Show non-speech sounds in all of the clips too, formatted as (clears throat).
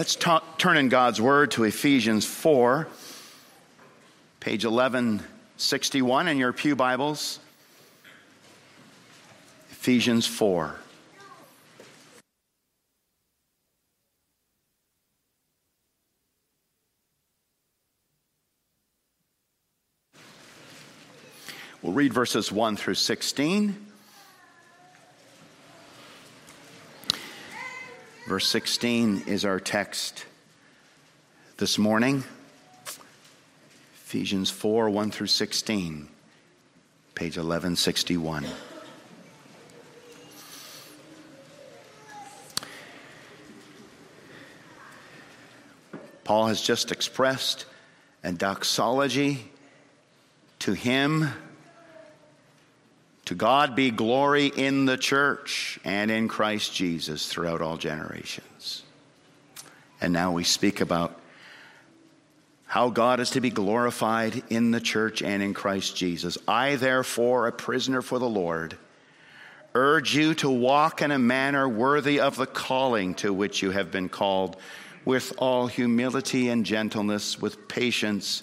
Let's turn in God's Word to Ephesians 4, page 1161 in your Pew Bibles. Ephesians 4. We'll read verses 1 through 16. Verse 16 is our text this morning. Ephesians 4 1 through 16, page 1161. Paul has just expressed a doxology to him to God be glory in the church and in Christ Jesus throughout all generations. And now we speak about how God is to be glorified in the church and in Christ Jesus. I, therefore, a prisoner for the Lord, urge you to walk in a manner worthy of the calling to which you have been called, with all humility and gentleness, with patience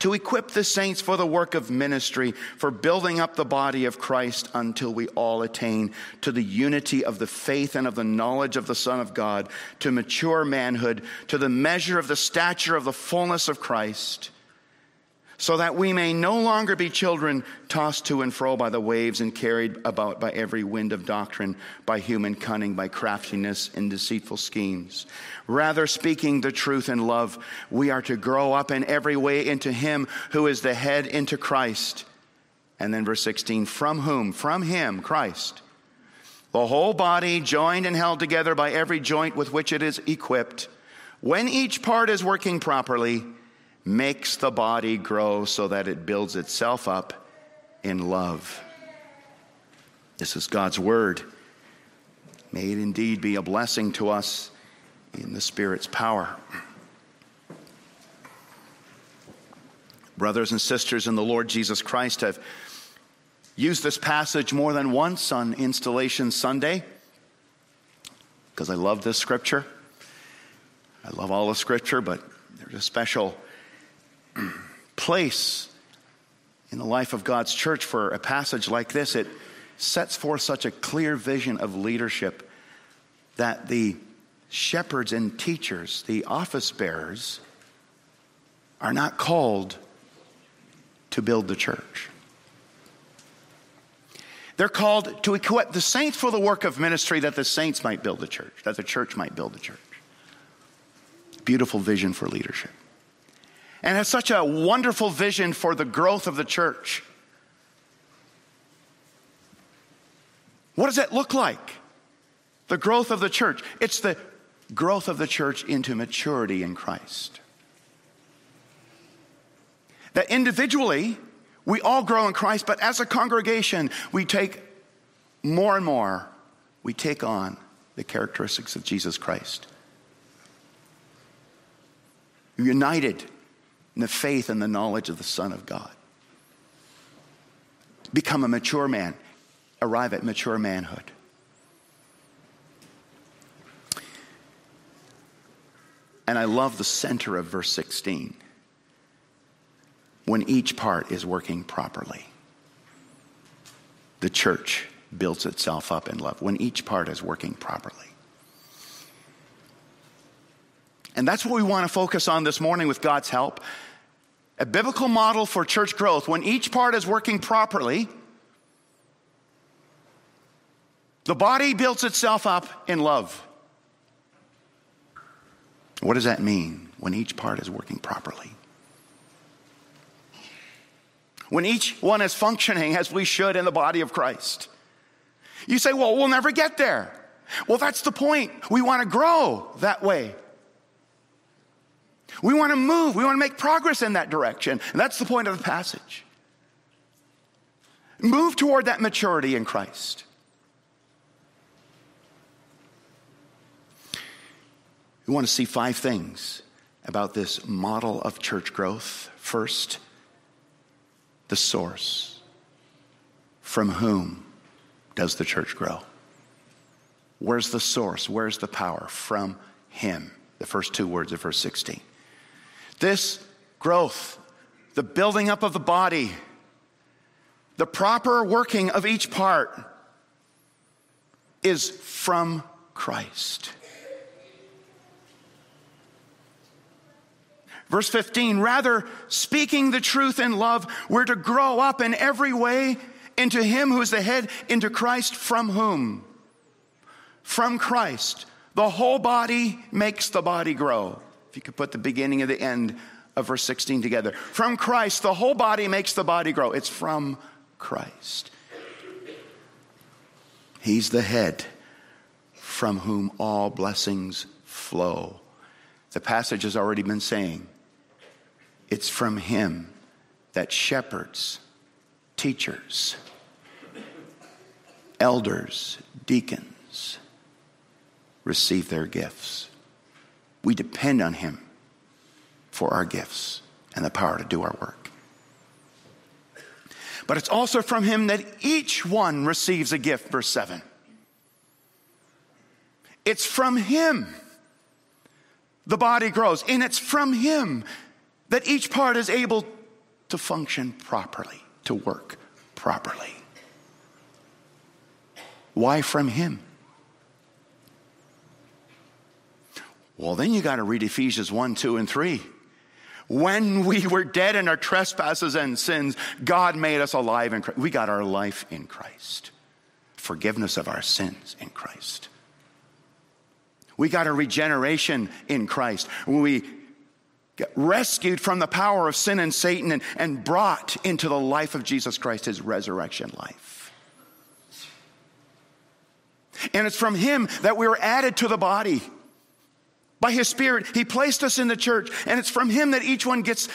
to equip the saints for the work of ministry, for building up the body of Christ until we all attain to the unity of the faith and of the knowledge of the Son of God, to mature manhood, to the measure of the stature of the fullness of Christ so that we may no longer be children tossed to and fro by the waves and carried about by every wind of doctrine, by human cunning, by craftiness and deceitful schemes. Rather, speaking the truth in love, we are to grow up in every way into Him who is the head, into Christ. And then verse 16, from whom? From Him, Christ. The whole body, joined and held together by every joint with which it is equipped, when each part is working properly, makes the body grow so that it builds itself up in love. This is God's word. May it indeed be a blessing to us in the Spirit's power. Brothers and sisters in the Lord Jesus Christ have used this passage more than once on Installation Sunday because I love this scripture. I love all the scripture, but there's a special (clears throat) place in the life of God's church for a passage like this. It sets forth such a clear vision of leadership that the shepherds and teachers, the office bearers, are not called to build the church. They're called to equip the saints for the work of ministry that the saints might build the church, that the church might build the church. Beautiful vision for leadership and has such a wonderful vision for the growth of the church. What does that look like? The growth of the church. It's the growth of the church into maturity in Christ. That individually, we all grow in Christ, but as a congregation, we take more and more, we take on the characteristics of Jesus Christ. United in the faith and the knowledge of the Son of God. Become a mature man, arrive at mature manhood. And I love the center of verse 16 when each part is working properly. The church builds itself up in love when each part is working properly. And that's what we want to focus on this morning with God's help. A biblical model for church growth, when each part is working properly, the body builds itself up in love. What does that mean when each part is working properly? When each one is functioning as we should in the body of Christ. You say, well, we'll never get there. Well, that's the point. We want to grow that way. We want to move. We want to make progress in that direction. And that's the point of the passage. Move toward that maturity in Christ. We want to see five things about this model of church growth. First, the source. From whom does the church grow? Where's the source? Where's the power? From Him. The first two words of verse 16. This growth, the building up of the body, the proper working of each part is from Christ. Verse 15, rather, speaking the truth in love, we're to grow up in every way into Him who is the head, into Christ, from whom? From Christ. The whole body makes the body grow. If you could put the beginning and the end of verse 16 together. From Christ, the whole body makes the body grow. It's from Christ. He's the head from whom all blessings flow. The passage has already been saying it's from Him that shepherds, teachers, elders, deacons receive their gifts. We depend on Him for our gifts and the power to do our work. But it's also from Him that each one receives a gift, verse 7. It's from Him the body grows, and it's from Him that each part is able to function properly, to work properly. Why from Him? Well, then you got to read Ephesians 1, 2, and 3. When we were dead in our trespasses and sins, God made us alive in Christ. We got our life in Christ, forgiveness of our sins in Christ. We got a regeneration in Christ. We get rescued from the power of sin and Satan and, and brought into the life of Jesus Christ, his resurrection life. And it's from him that we were added to the body. By his spirit, he placed us in the church, and it's from him that each one gets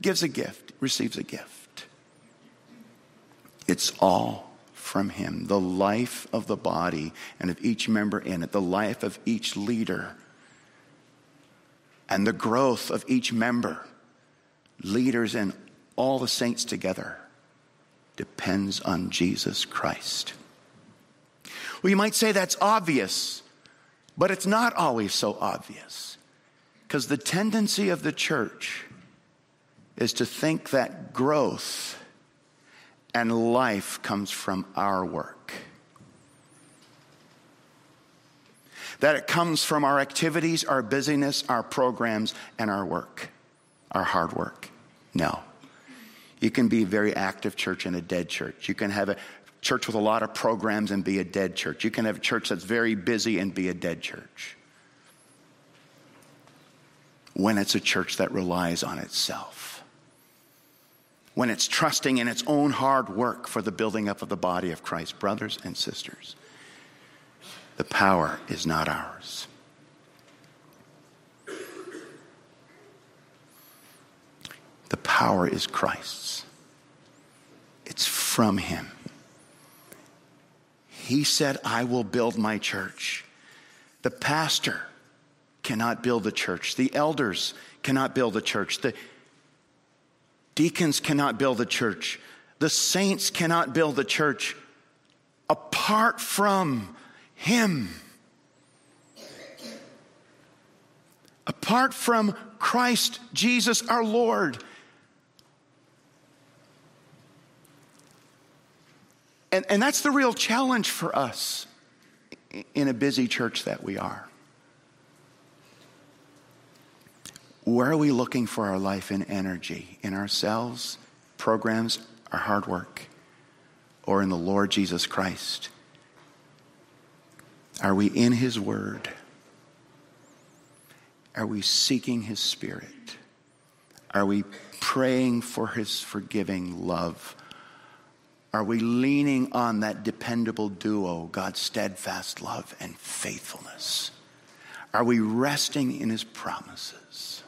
gives a gift, receives a gift. It's all from him. The life of the body and of each member in it, the life of each leader and the growth of each member, leaders, and all the saints together depends on Jesus Christ. Well, you might say that's obvious, but it's not always so obvious. Because the tendency of the church is to think that growth and life comes from our work. that it comes from our activities, our busyness, our programs, and our work, our hard work. No. You can be a very active church and a dead church. You can have a church with a lot of programs and be a dead church. You can have a church that's very busy and be a dead church. When it's a church that relies on itself, when it's trusting in its own hard work for the building up of the body of Christ, brothers and sisters. The power is not ours. The power is Christ's. It's from Him. He said, I will build my church. The pastor cannot build the church. The elders cannot build the church. The deacons cannot build the church. The saints cannot build the church apart from him. Apart from Christ Jesus our Lord. And, and that's the real challenge for us in a busy church that we are. Where are we looking for our life and energy? In ourselves, programs, our hard work, or in the Lord Jesus Christ? Are we in His Word? Are we seeking His Spirit? Are we praying for His forgiving love? Are we leaning on that dependable duo, God's steadfast love and faithfulness? Are we resting in His promises?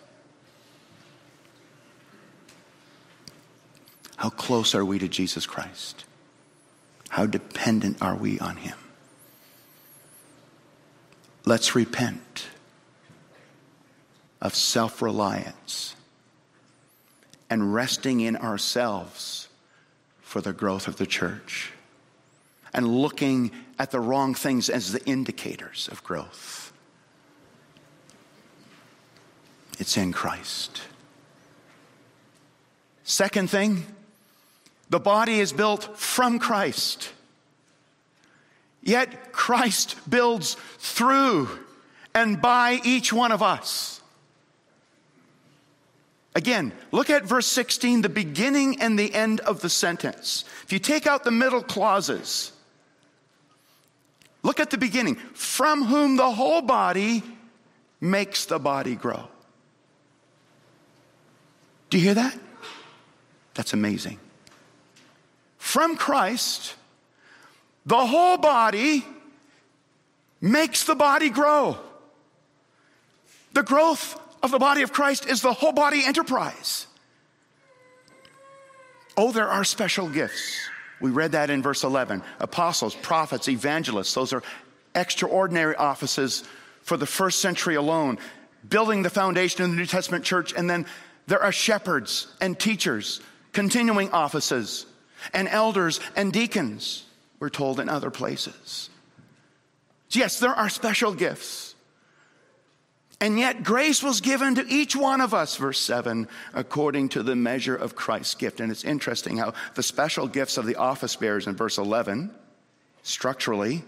How close are we to Jesus Christ? How dependent are we on Him? Let's repent of self reliance and resting in ourselves for the growth of the church and looking at the wrong things as the indicators of growth. It's in Christ. Second thing, the body is built from Christ. Yet Christ builds through and by each one of us. Again, look at verse 16, the beginning and the end of the sentence. If you take out the middle clauses, look at the beginning. From whom the whole body makes the body grow. Do you hear that? That's amazing. From Christ, the whole body makes the body grow. The growth of the body of Christ is the whole body enterprise. Oh, there are special gifts. We read that in verse 11 apostles, prophets, evangelists. Those are extraordinary offices for the first century alone, building the foundation of the New Testament church. And then there are shepherds and teachers, continuing offices, and elders and deacons we're told in other places. Yes, there are special gifts. And yet, grace was given to each one of us, verse 7, according to the measure of Christ's gift. And it's interesting how the special gifts of the office bearers in verse 11, structurally,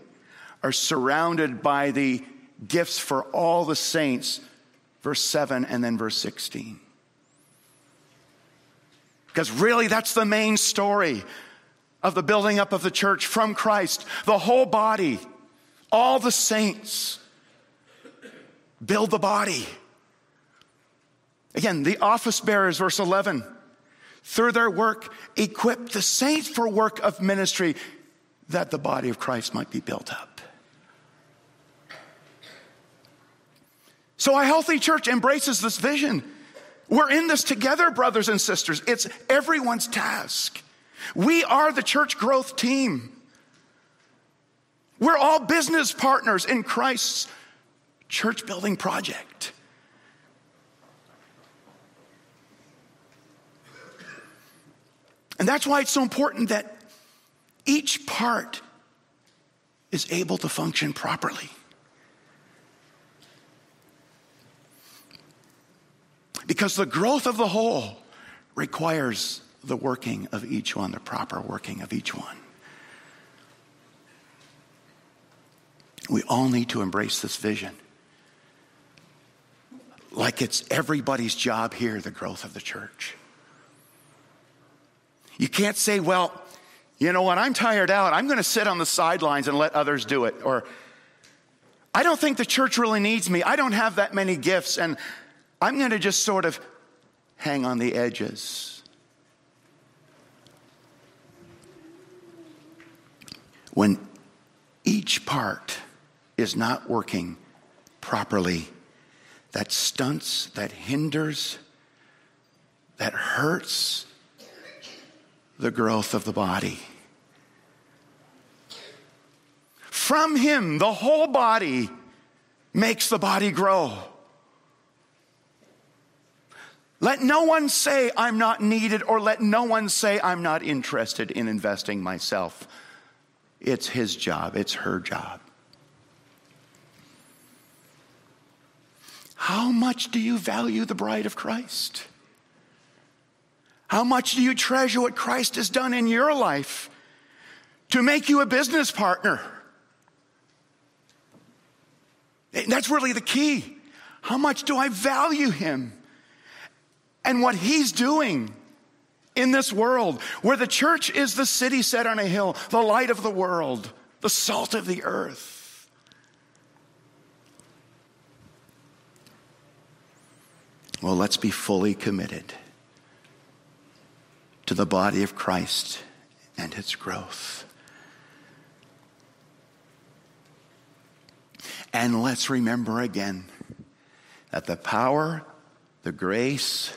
are surrounded by the gifts for all the saints, verse 7 and then verse 16. Because really, that's the main story of the building up of the church from Christ, the whole body, all the saints build the body. Again, the office bearers, verse 11, through their work, equip the saints for work of ministry that the body of Christ might be built up. So, a healthy church embraces this vision. We're in this together, brothers and sisters. It's everyone's task. We are the church growth team. We're all business partners in Christ's church building project. And that's why it's so important that each part is able to function properly. Because the growth of the whole requires the working of each one, the proper working of each one. We all need to embrace this vision. Like it's everybody's job here, the growth of the church. You can't say, well, you know what, I'm tired out. I'm going to sit on the sidelines and let others do it. Or, I don't think the church really needs me. I don't have that many gifts, and I'm going to just sort of hang on the edges. when each part is not working properly, that stunts, that hinders, that hurts the growth of the body. From Him, the whole body makes the body grow. Let no one say I'm not needed, or let no one say I'm not interested in investing myself. It's his job, it's her job. How much do you value the bride of Christ? How much do you treasure what Christ has done in your life to make you a business partner? That's really the key. How much do I value him and what he's doing? in this world where the church is the city set on a hill, the light of the world, the salt of the earth. Well, let's be fully committed to the body of Christ and its growth. And let's remember again that the power, the grace,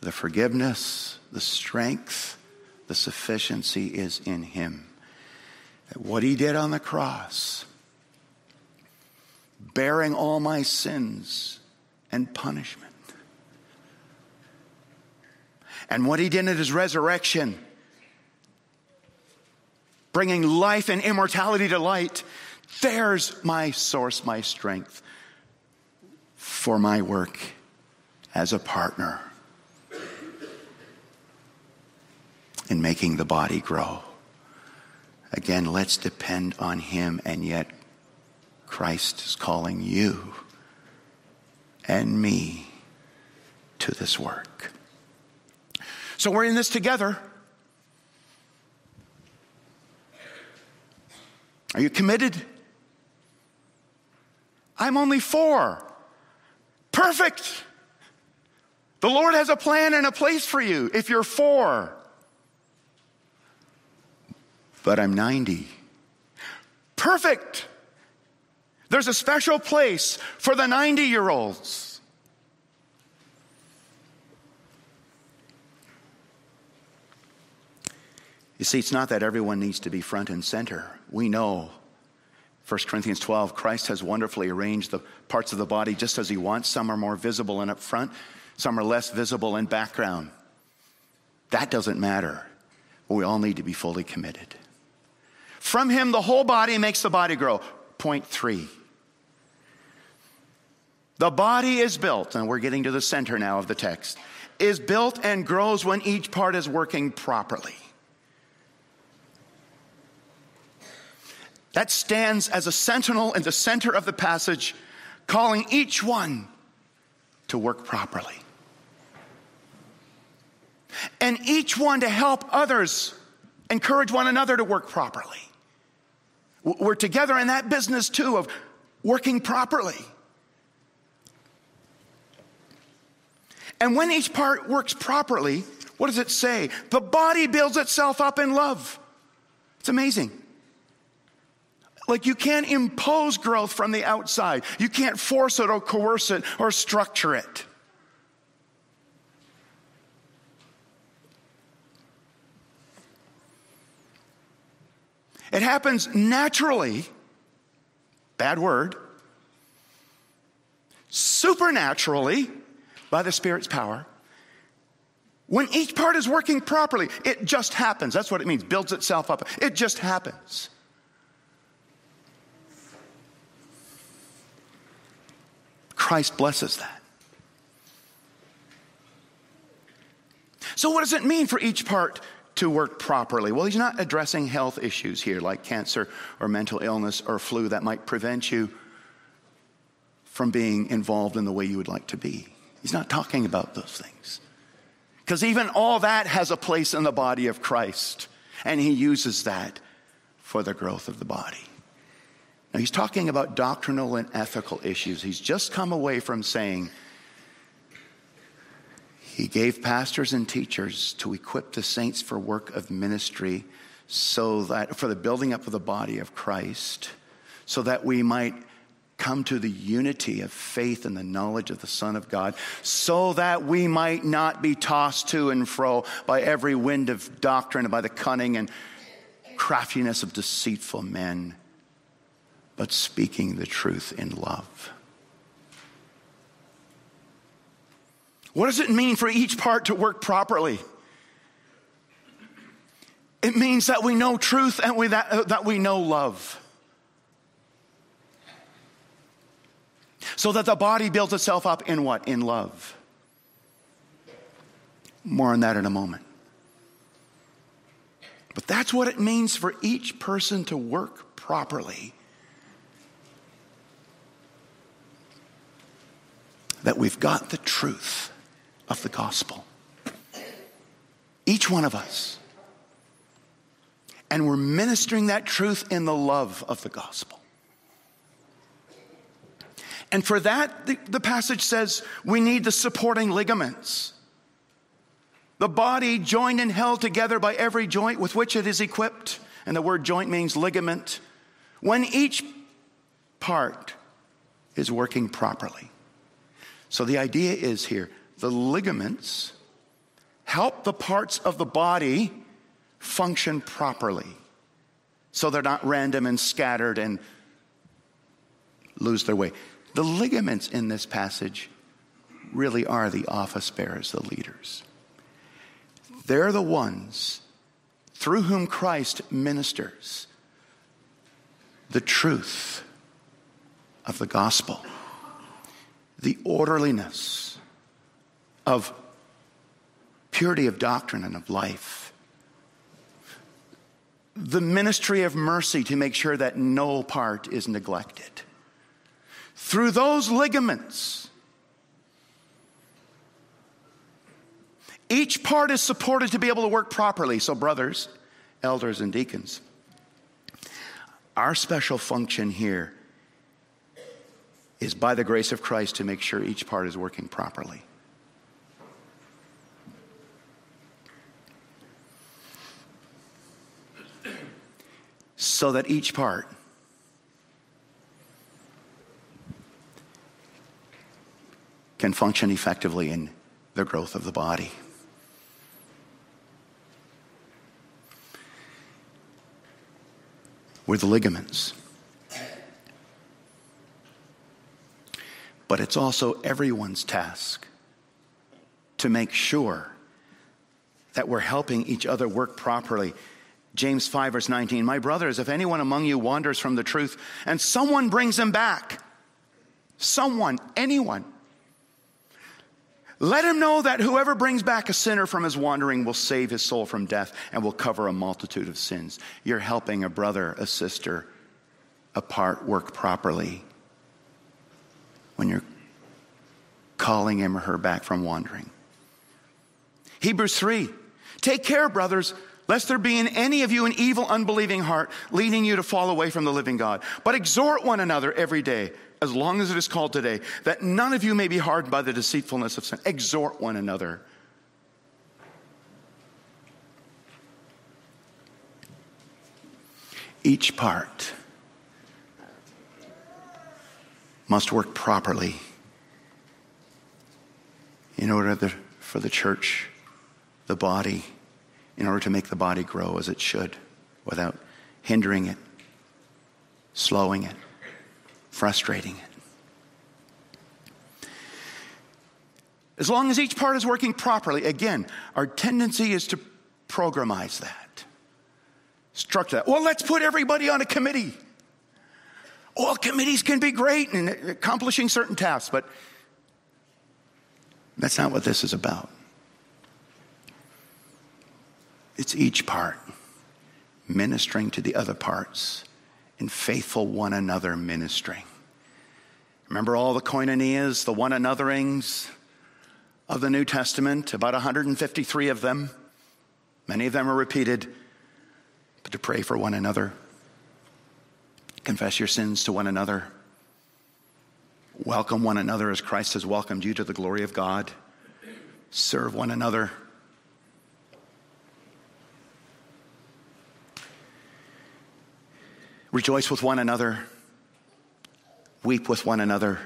the forgiveness, the strength, the sufficiency is in Him. What He did on the cross, bearing all my sins and punishment. And what He did at His resurrection, bringing life and immortality to light. There's my source, my strength for my work as a partner in making the body grow. Again, let's depend on Him, and yet Christ is calling you and me to this work. So we're in this together. Are you committed? I'm only four. Perfect. The Lord has a plan and a place for you if you're four. But I'm 90. Perfect. There's a special place for the 90 year olds. You see, it's not that everyone needs to be front and center. We know 1 Corinthians 12, Christ has wonderfully arranged the parts of the body just as he wants. Some are more visible and up front, some are less visible in background. That doesn't matter. We all need to be fully committed. From him, the whole body makes the body grow. Point three. The body is built, and we're getting to the center now of the text, is built and grows when each part is working properly. That stands as a sentinel in the center of the passage, calling each one to work properly. And each one to help others, encourage one another to work properly. We're together in that business too of working properly. And when each part works properly, what does it say? The body builds itself up in love. It's amazing. Like you can't impose growth from the outside. You can't force it or coerce it or structure it. It happens naturally, bad word, supernaturally by the Spirit's power. When each part is working properly, it just happens. That's what it means, builds itself up. It just happens. Christ blesses that. So, what does it mean for each part to work properly? Well, he's not addressing health issues here like cancer or mental illness or flu that might prevent you from being involved in the way you would like to be. He's not talking about those things. Because even all that has a place in the body of Christ, and he uses that for the growth of the body. Now, he's talking about doctrinal and ethical issues. He's just come away from saying he gave pastors and teachers to equip the saints for work of ministry so that for the building up of the body of Christ, so that we might come to the unity of faith and the knowledge of the Son of God, so that we might not be tossed to and fro by every wind of doctrine and by the cunning and craftiness of deceitful men but speaking the truth in love. What does it mean for each part to work properly? It means that we know truth and we, that, uh, that we know love. So that the body builds itself up in what? In love. More on that in a moment. But that's what it means for each person to work properly that we've got the truth of the gospel. Each one of us. And we're ministering that truth in the love of the gospel. And for that, the, the passage says we need the supporting ligaments. The body joined and held together by every joint with which it is equipped. And the word joint means ligament. When each part is working properly. So the idea is here the ligaments help the parts of the body function properly so they're not random and scattered and lose their way. The ligaments in this passage really are the office bearers, the leaders. They're the ones through whom Christ ministers the truth of the gospel, the orderliness of purity of doctrine and of life, the ministry of mercy to make sure that no part is neglected. Through those ligaments, each part is supported to be able to work properly. So, brothers, elders, and deacons, our special function here is by the grace of Christ to make sure each part is working properly. So that each part can function effectively in the growth of the body. We're the ligaments. But it's also everyone's task to make sure that we're helping each other work properly. James 5, verse 19 My brothers, if anyone among you wanders from the truth and someone brings him back, someone, anyone, let him know that whoever brings back a sinner from his wandering will save his soul from death and will cover a multitude of sins. You're helping a brother, a sister, a part work properly when you're calling him or her back from wandering. Hebrews 3 Take care, brothers, lest there be in any of you an evil, unbelieving heart leading you to fall away from the living God. But exhort one another every day, as long as it is called today, that none of you may be hardened by the deceitfulness of sin. Exhort one another. Each part must work properly in order for the church, the body, in order to make the body grow as it should without hindering it, slowing it, frustrating. As long as each part is working properly, again, our tendency is to programize that, structure that. Well, let's put everybody on a committee. All committees can be great in accomplishing certain tasks, but that's not what this is about. It's each part ministering to the other parts faithful one another ministering. Remember all the koinonias, the one anotherings of the New Testament, about 153 of them. Many of them are repeated, but to pray for one another Confess your sins to one another. Welcome one another as Christ has welcomed you to the glory of God. Serve one another. Rejoice with one another. Weep with one another.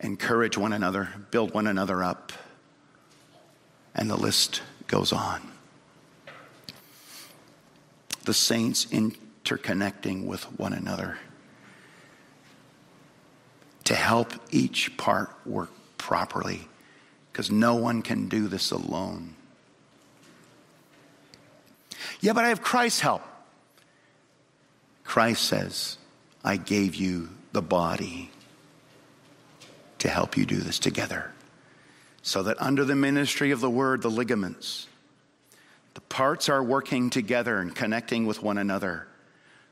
Encourage one another. Build one another up. And the list goes on. The saints interconnecting with one another to help each part work properly because no one can do this alone. Yeah, but I have Christ's help. Christ says, I gave you the body to help you do this together. So that under the ministry of the word, the ligaments, the parts are working together and connecting with one another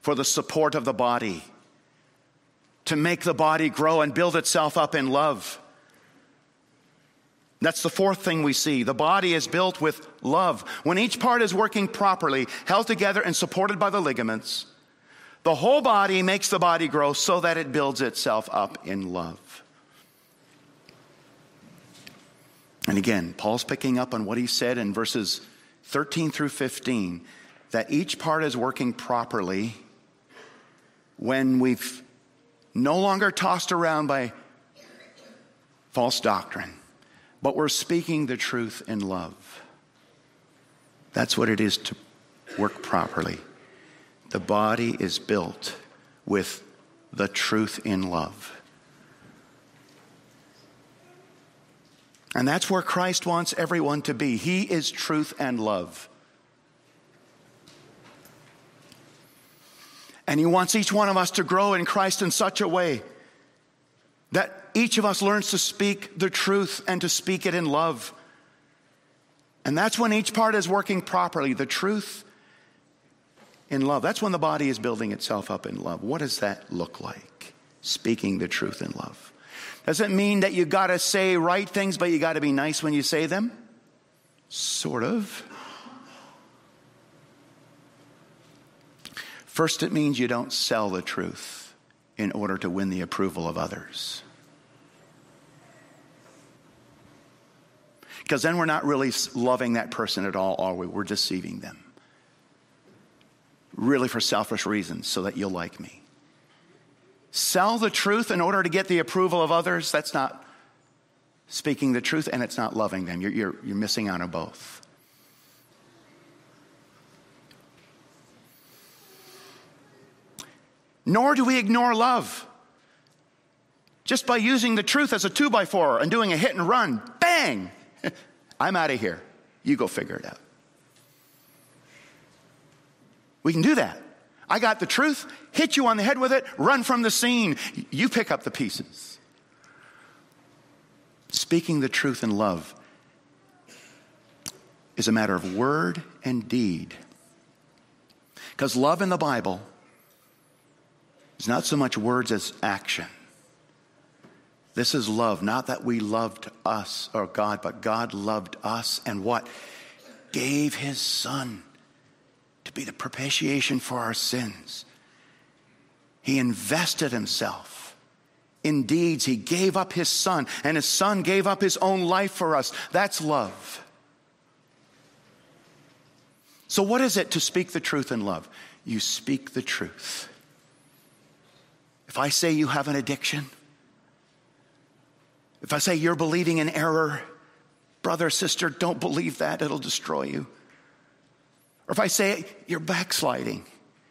for the support of the body, to make the body grow and build itself up in love. That's the fourth thing we see. The body is built with love. When each part is working properly, held together and supported by the ligaments, The whole body makes the body grow so that it builds itself up in love. And again, Paul's picking up on what he said in verses 13 through 15 that each part is working properly when we've no longer tossed around by false doctrine, but we're speaking the truth in love. That's what it is to work properly. The body is built with the truth in love. And that's where Christ wants everyone to be. He is truth and love. And He wants each one of us to grow in Christ in such a way that each of us learns to speak the truth and to speak it in love. And that's when each part is working properly the truth in love. That's when the body is building itself up in love. What does that look like? Speaking the truth in love. Does it mean that you got to say right things, but you got to be nice when you say them? Sort of. First, it means you don't sell the truth in order to win the approval of others. Because then we're not really loving that person at all, are we? We're deceiving them. Really for selfish reasons, so that you'll like me. Sell the truth in order to get the approval of others, that's not speaking the truth and it's not loving them. You're, you're, you're missing out on both. Nor do we ignore love. Just by using the truth as a two by four and doing a hit and run, bang! (laughs) I'm out of here. You go figure it out. We can do that. I got the truth, hit you on the head with it, run from the scene. You pick up the pieces. Speaking the truth in love is a matter of word and deed. Because love in the Bible is not so much words as action. This is love, not that we loved us or God, but God loved us and what? Gave his son to be the propitiation for our sins. He invested himself in deeds. He gave up his son, and his son gave up his own life for us. That's love. So, what is it to speak the truth in love? You speak the truth. If I say you have an addiction, if I say you're believing in error, brother, sister, don't believe that, it'll destroy you. Or if I say you're backsliding,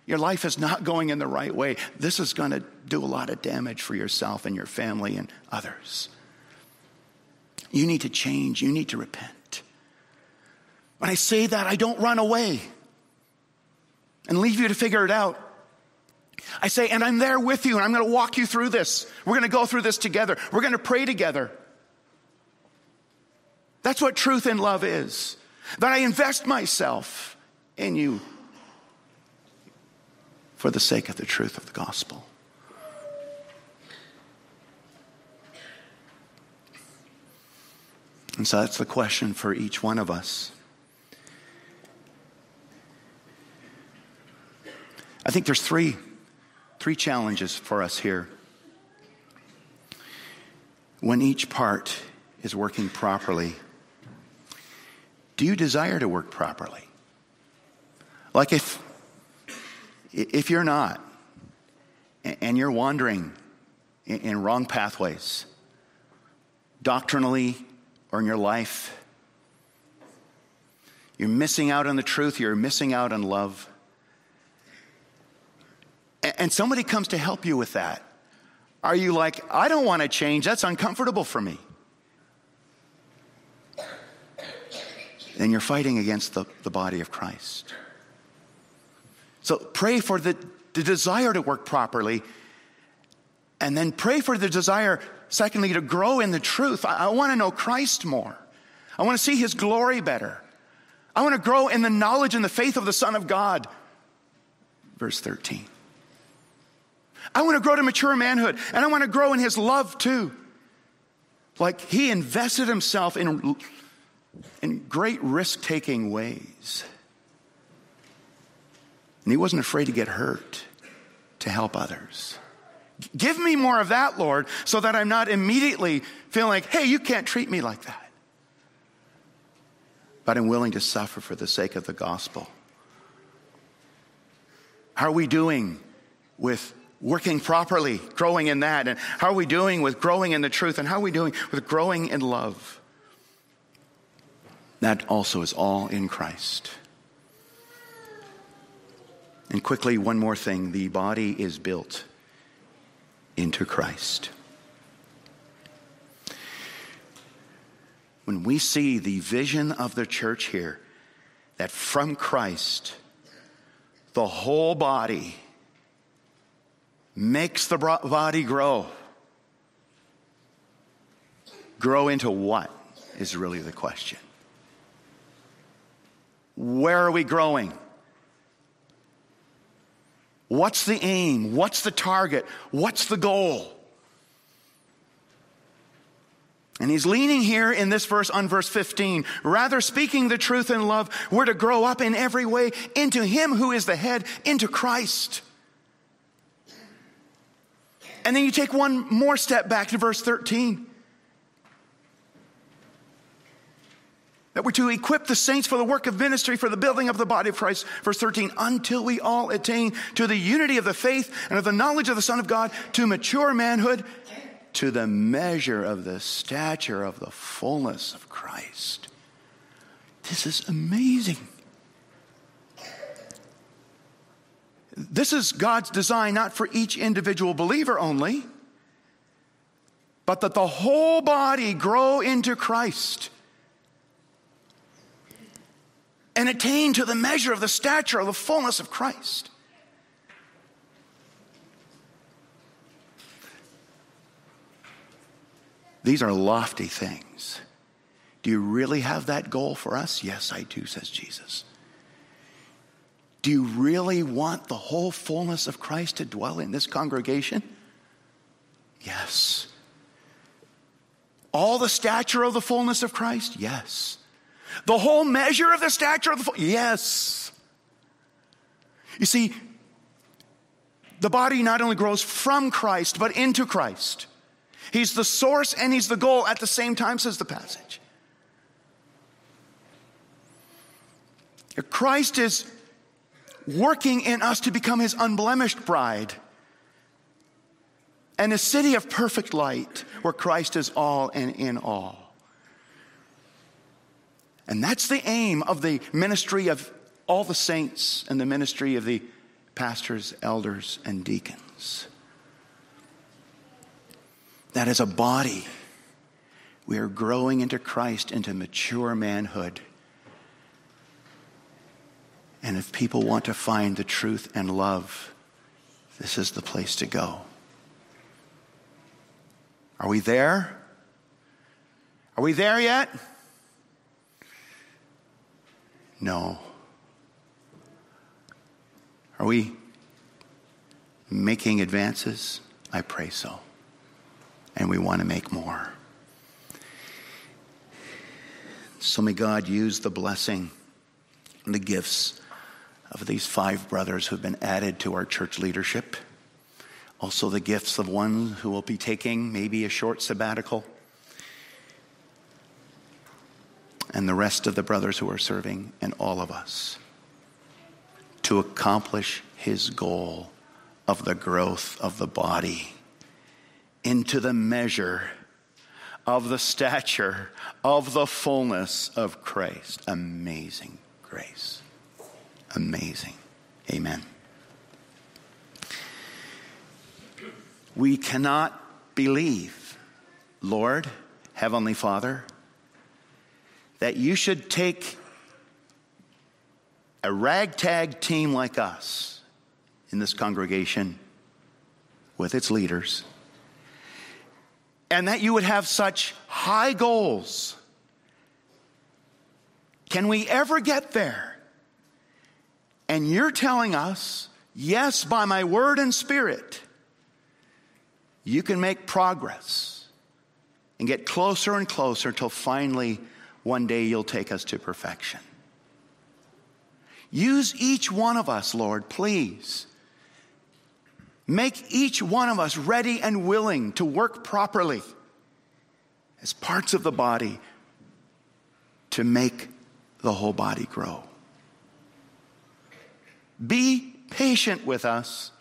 your life is not going in the right way, this is going to do a lot of damage for yourself and your family and others. You need to change, you need to repent. When I say that, I don't run away and leave you to figure it out. I say, and I'm there with you, and I'm going to walk you through this. We're going to go through this together. We're going to pray together. That's what truth and love is. That I invest myself in you for the sake of the truth of the gospel. And so that's the question for each one of us. I think there's three Three challenges for us here. When each part is working properly, do you desire to work properly? Like if, if you're not, and you're wandering in wrong pathways, doctrinally or in your life, you're missing out on the truth, you're missing out on love and somebody comes to help you with that, are you like, I don't want to change, that's uncomfortable for me? Then you're fighting against the, the body of Christ. So pray for the, the desire to work properly, and then pray for the desire, secondly, to grow in the truth. I, I want to know Christ more. I want to see his glory better. I want to grow in the knowledge and the faith of the Son of God. Verse 13. I want to grow to mature manhood and I want to grow in his love too. Like he invested himself in, in great risk taking ways. And he wasn't afraid to get hurt. to help others. Give me more of that, Lord, so that I'm not immediately feeling like, hey, you can't treat me like that. But I'm willing to suffer for the sake of the gospel. How are we doing with working properly, growing in that? And how are we doing with growing in the truth? And how are we doing with growing in love? That also is all in Christ. And quickly, one more thing the body is built into Christ. When we see the vision of the church here, that from Christ, the whole body makes the body grow. Grow into what is really the question. Where are we growing? What's the aim? What's the target? What's the goal? And he's leaning here in this verse on verse 15. Rather, speaking the truth in love, we're to grow up in every way into him who is the head, into Christ. And then you take one more step back to verse 13. That we're to equip the saints for the work of ministry, for the building of the body of Christ. Verse 13, until we all attain to the unity of the faith and of the knowledge of the Son of God, to mature manhood, to the measure of the stature of the fullness of Christ. This is amazing. This is God's design not for each individual believer only, but that the whole body grow into Christ and attain to the measure of the stature of the fullness of Christ. These are lofty things. Do you really have that goal for us? Yes, I do, says Jesus. Do you really want the whole fullness of Christ to dwell in this congregation? Yes. All the stature of the fullness of Christ? Yes. The whole measure of the stature of the? Yes. You see, the body not only grows from Christ, but into Christ. He's the source and he's the goal at the same time, says the passage. Christ is working in us to become his unblemished bride and a city of perfect light where Christ is all and in all. And that's the aim of the ministry of all the saints and the ministry of the pastors, elders, and deacons. That as a body, we are growing into Christ, into mature manhood. And if people want to find the truth and love, this is the place to go. Are we there? Are we there yet? No. Are we making advances? I pray so. And we want to make more. So may God use the blessing and the gifts of these five brothers who've been added to our church leadership. Also, the gifts of one who will be taking maybe a short sabbatical and the rest of the brothers who are serving, and all of us to accomplish his goal of the growth of the body into the measure of the stature of the fullness of Christ. Amazing grace. Amazing. Amen. We cannot believe, Lord, Heavenly Father, that you should take a ragtag team like us in this congregation with its leaders, and that you would have such high goals. Can we ever get there? And you're telling us, yes, by my word and spirit, you can make progress and get closer and closer until finally one day you'll take us to perfection. Use each one of us, Lord, please, Make each one of us ready and willing to work properly as parts of the body to make the whole body grow. Be patient with us.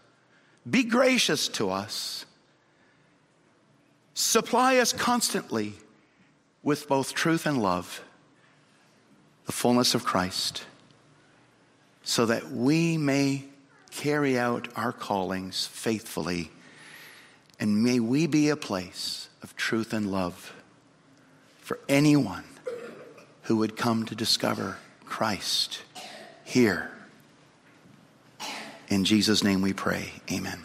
Be gracious to us. Supply us constantly with both truth and love, the fullness of Christ, so that we may carry out our callings faithfully. And may we be a place of truth and love for anyone who would come to discover Christ here. In Jesus' name we pray. Amen.